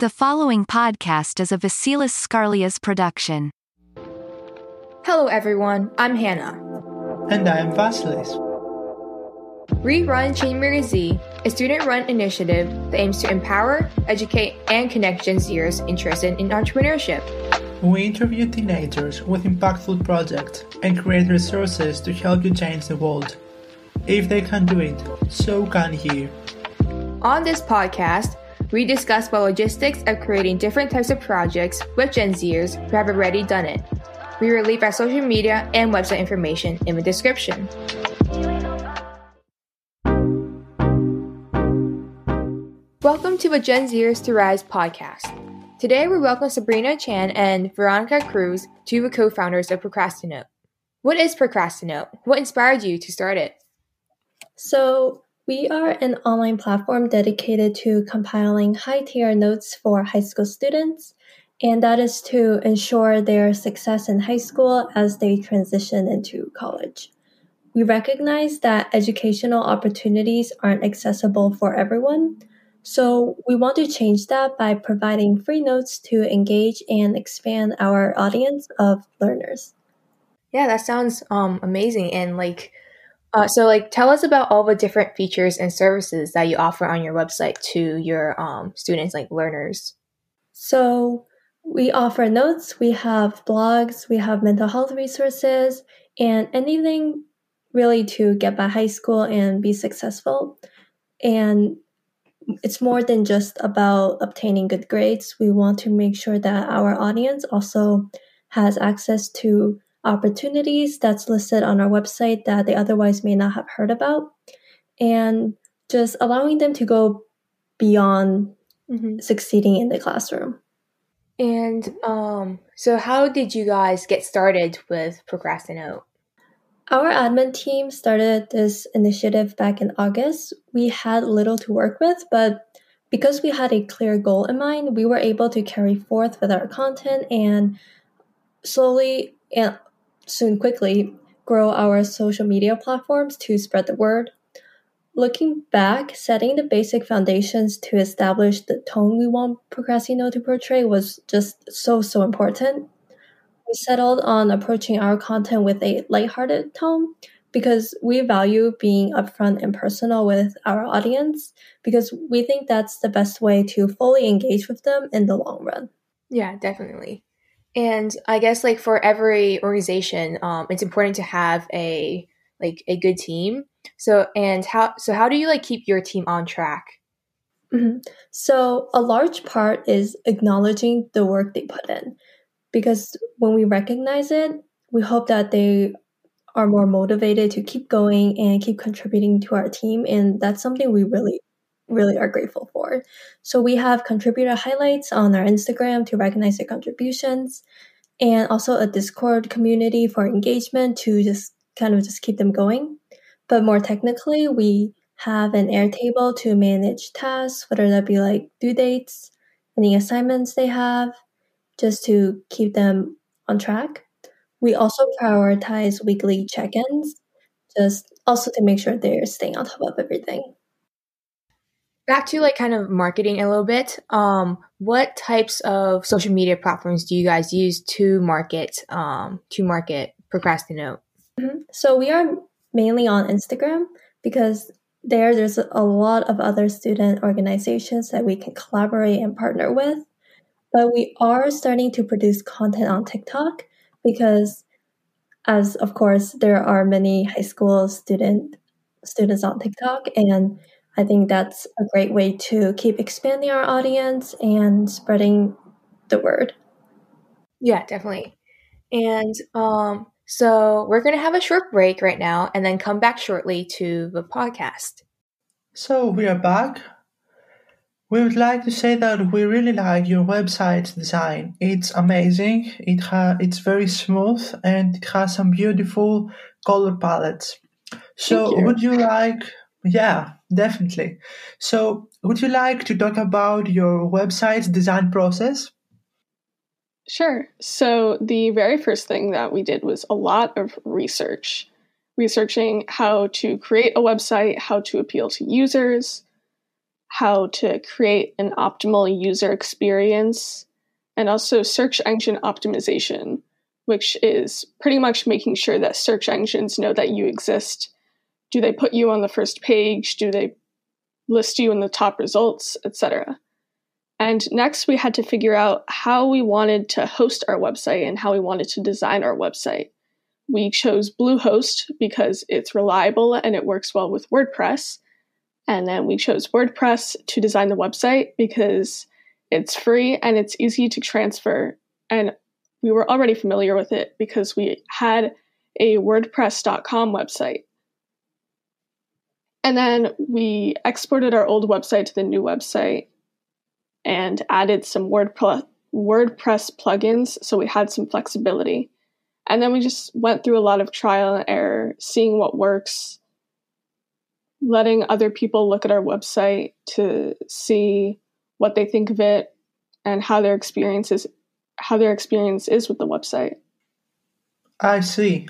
The following podcast is a Vasilis Scarlias production. Hello, everyone. I'm Hannah. And I'm Vasilis. We run Changemaker Z, a student run initiative that aims to empower, educate, and connect Gen Zers interested in entrepreneurship. We interview teenagers with impactful projects and create resources to help you change the world. If they can do it, so can you. On this podcast, we discuss the logistics of creating different types of projects with Gen Zers who have already done it. We will leave our social media and website information in the description. Welcome to the Gen Zers to Rise podcast. Today we welcome Sabrina Chan and Veronica Cruz, two of the co-founders of Procrastinote. What is Procrastinote? What inspired you to start it? So, we are an online platform dedicated to compiling high tier notes for high school students, and that is to ensure their success in high school as they transition into college. We recognize that educational opportunities aren't accessible for everyone, so we want to change that by providing free notes to engage and expand our audience of learners. Yeah, that sounds um, amazing. And like, uh, so, like, tell us about all the different features and services that you offer on your website to your um, students, like learners. So, we offer notes, we have blogs, we have mental health resources, and anything really to get by high school and be successful. And it's more than just about obtaining good grades. We want to make sure that our audience also has access to opportunities that's listed on our website that they otherwise may not have heard about, and just allowing them to go beyond mm-hmm. succeeding in the classroom. And um, so, how did you guys get started with Procrastinote? Our admin team started this initiative back in August. We had little to work with, but because we had a clear goal in mind, we were able to carry forth with our content and slowly and soon quickly grow our social media platforms to spread the word. Looking back, setting the basic foundations to establish the tone we want Procrastinote to portray was just so, so important. We settled on approaching our content with a lighthearted tone because we value being upfront and personal with our audience because we think that's the best way to fully engage with them in the long run. Yeah, definitely. And I guess like for every organization, um, it's important to have a like a good team. So and how so how do you like keep your team on track? Mm-hmm. So a large part is acknowledging the work they put in, because when we recognize it, we hope that they are more motivated to keep going and keep contributing to our team, and that's something we really really are grateful for. So we have contributor highlights on our Instagram to recognize their contributions and also a Discord community for engagement to just kind of just keep them going. But more technically, we have an Airtable to manage tasks, whether that be like due dates, any assignments they have, just to keep them on track. We also prioritize weekly check ins, just also to make sure they're staying on top of everything back to like kind of marketing a little bit um what types of social media platforms do you guys use to market um to market procrastinote mm-hmm. so we are mainly on instagram because there there's a lot of other student organizations that we can collaborate and partner with but we are starting to produce content on tiktok because as of course there are many high school student students on tiktok and I think that's a great way to keep expanding our audience and spreading the word. Yeah, definitely. And um, so we're going to have a short break right now and then come back shortly to the podcast. So we are back. We would like to say that we really like your website design. It's amazing. It ha- it's very smooth and it has some beautiful color palettes. So you. would you like yeah, definitely. So, would you like to talk about your website's design process? Sure. So, the very first thing that we did was a lot of research, researching how to create a website, how to appeal to users, how to create an optimal user experience and also search engine optimization, which is pretty much making sure that search engines know that you exist. Do they put you on the first page? Do they list you in the top results, etc.? And next, we had to figure out how we wanted to host our website and how we wanted to design our website. We chose Bluehost because it's reliable and it works well with WordPress. And then we chose WordPress to design the website because it's free and it's easy to transfer. And we were already familiar with it because we had a WordPress.com website. And then we exported our old website to the new website and added some WordPress, plugins so we had some flexibility. And then we just went through a lot of trial and error, seeing what works, letting other people look at our website to see what they think of it and how their experience is how their experience is with the website. I see.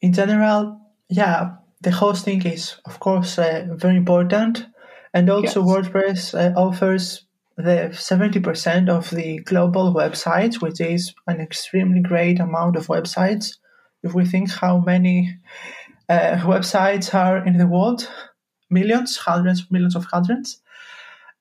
In general, yeah, the hosting is of course uh, very important, and also yes. WordPress uh, offers the 70% of the global websites, which is an extremely great amount of websites. If we think how many uh, websites are in the world, millions, hundreds, millions of hundreds.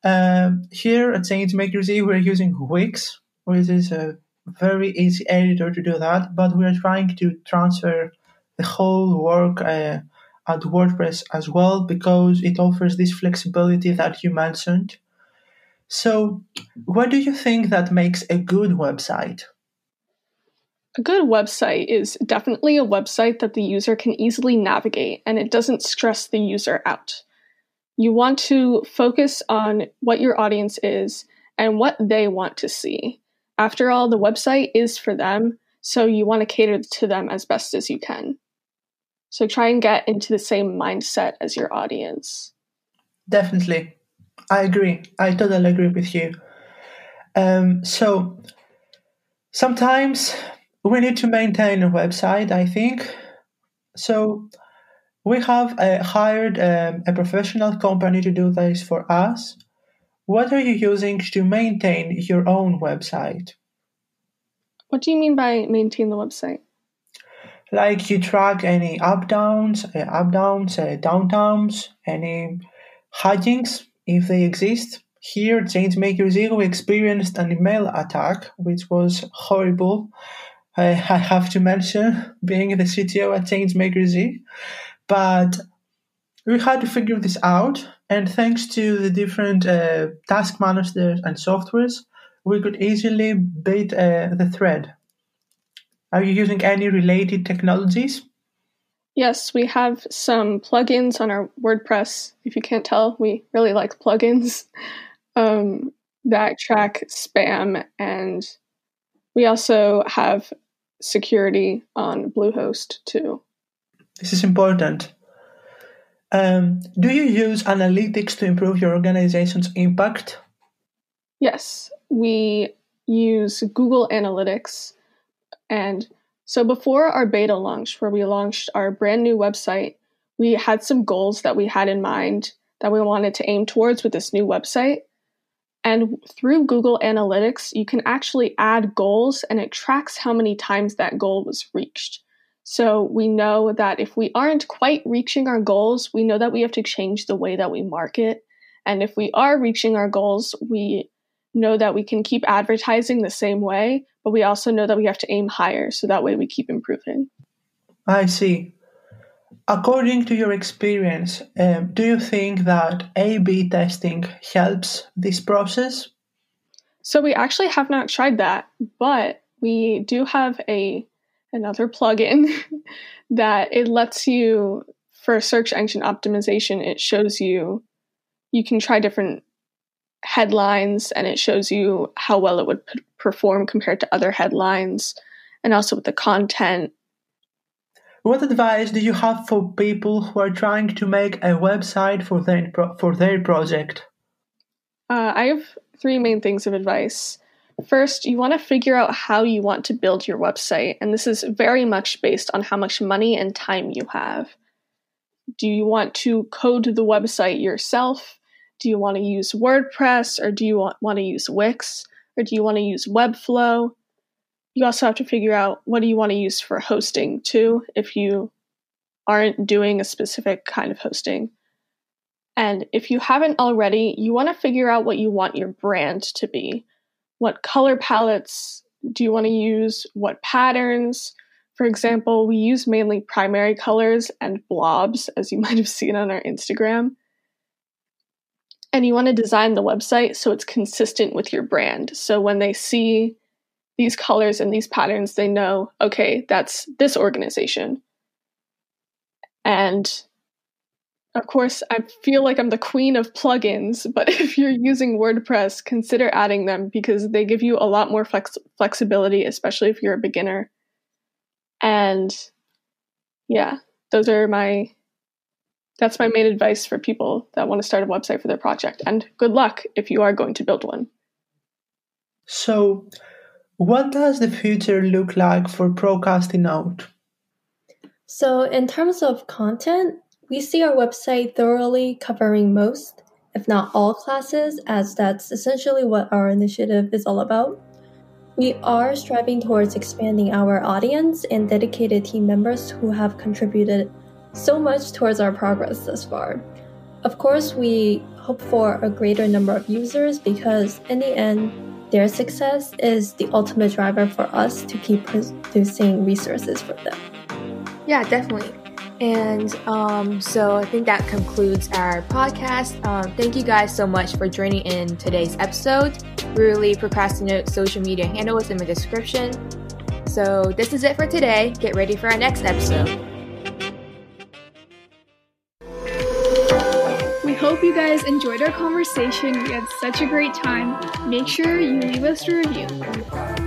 Um, here at Changemaker we're using Wix, which is a very easy editor to do that, but we are trying to transfer the whole work uh, at WordPress as well because it offers this flexibility that you mentioned so, what do you think that makes a good website? A good website is definitely a website that the user can easily navigate and it doesn't stress the user out. You want to focus on what your audience is and what they want to see. After all, the website is for them, so you want to cater to them as best as you can. So try and get into the same mindset as your audience. Definitely. I agree. I totally agree with you. Um, so sometimes we need to maintain a website, I think. So we have uh, hired um, a professional company to do this for us. What are you using to maintain your own website? What do you mean by maintain the website? Like you track any up downs, uh, up downs, uh, downtowns, any hijinks if they exist. Here, Changemaker Zero experienced an email attack, which was horrible. I, I have to mention, being the CTO at Changemaker Z. But we had to figure this out, and thanks to the different uh, task managers and softwares, we could easily beat uh, the thread. Are you using any related technologies? Yes, we have some plugins on our WordPress. If you can't tell, we really like plugins um, that track spam, and we also have security on Bluehost too. This is important. Um, do you use analytics to improve your organization's impact? Yes, we use Google Analytics and so before our beta launch, where we launched our brand new website, we had some goals that we had in mind that we wanted to aim towards with this new website. And through Google Analytics, you can actually add goals and it tracks how many times that goal was reached. So we know that if we aren't quite reaching our goals, we know that we have to change the way that we market. And if we are reaching our goals, we know that we can keep advertising the same way, but we also know that we have to aim higher so that way we keep improving. I see. According to your experience, um, do you think that A B testing helps this process? So we actually have not tried that, but we do have a another plugin that it lets you for search engine optimization it shows you you can try different headlines and it shows you how well it would perform compared to other headlines and also with the content. What advice do you have for people who are trying to make a website for their for their project? Uh, I have three main things of advice. First, you want to figure out how you want to build your website, and this is very much based on how much money and time you have. Do you want to code the website yourself? Do you want to use WordPress or do you want, want to use Wix or do you want to use Webflow? You also have to figure out what do you want to use for hosting too if you aren't doing a specific kind of hosting. And if you haven't already, you want to figure out what you want your brand to be. What color palettes do you want to use? What patterns? For example, we use mainly primary colors and blobs, as you might have seen on our Instagram. And you want to design the website so it's consistent with your brand. So when they see these colors and these patterns, they know, okay, that's this organization. And of course, I feel like I'm the queen of plugins, but if you're using WordPress, consider adding them because they give you a lot more flex- flexibility, especially if you're a beginner. And yeah, those are my that's my main advice for people that want to start a website for their project. And good luck if you are going to build one. So, what does the future look like for Procrastinote? So, in terms of content, we see our website thoroughly covering most, if not all classes, as that's essentially what our initiative is all about. We are striving towards expanding our audience and dedicated team members who have contributed so much towards our progress thus far. Of course, we hope for a greater number of users because, in the end, their success is the ultimate driver for us to keep producing resources for them. Yeah, definitely. And um, so I think that concludes our podcast. Um, thank you guys so much for joining in today's episode. Really Procrastinote social media handle is in the description. So this is it for today. Get ready for our next episode. Guys enjoyed our conversation. We had such a great time. Make sure you leave us a review.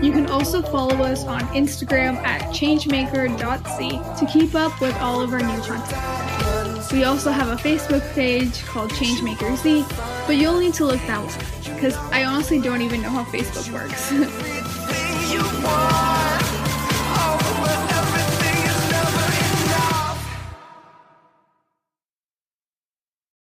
You can also follow us on Instagram at changemaker.c to keep up with all of our new content. We also have a Facebook page called ChangemakerZ, but you'll need to look that one because I honestly don't even know how Facebook works.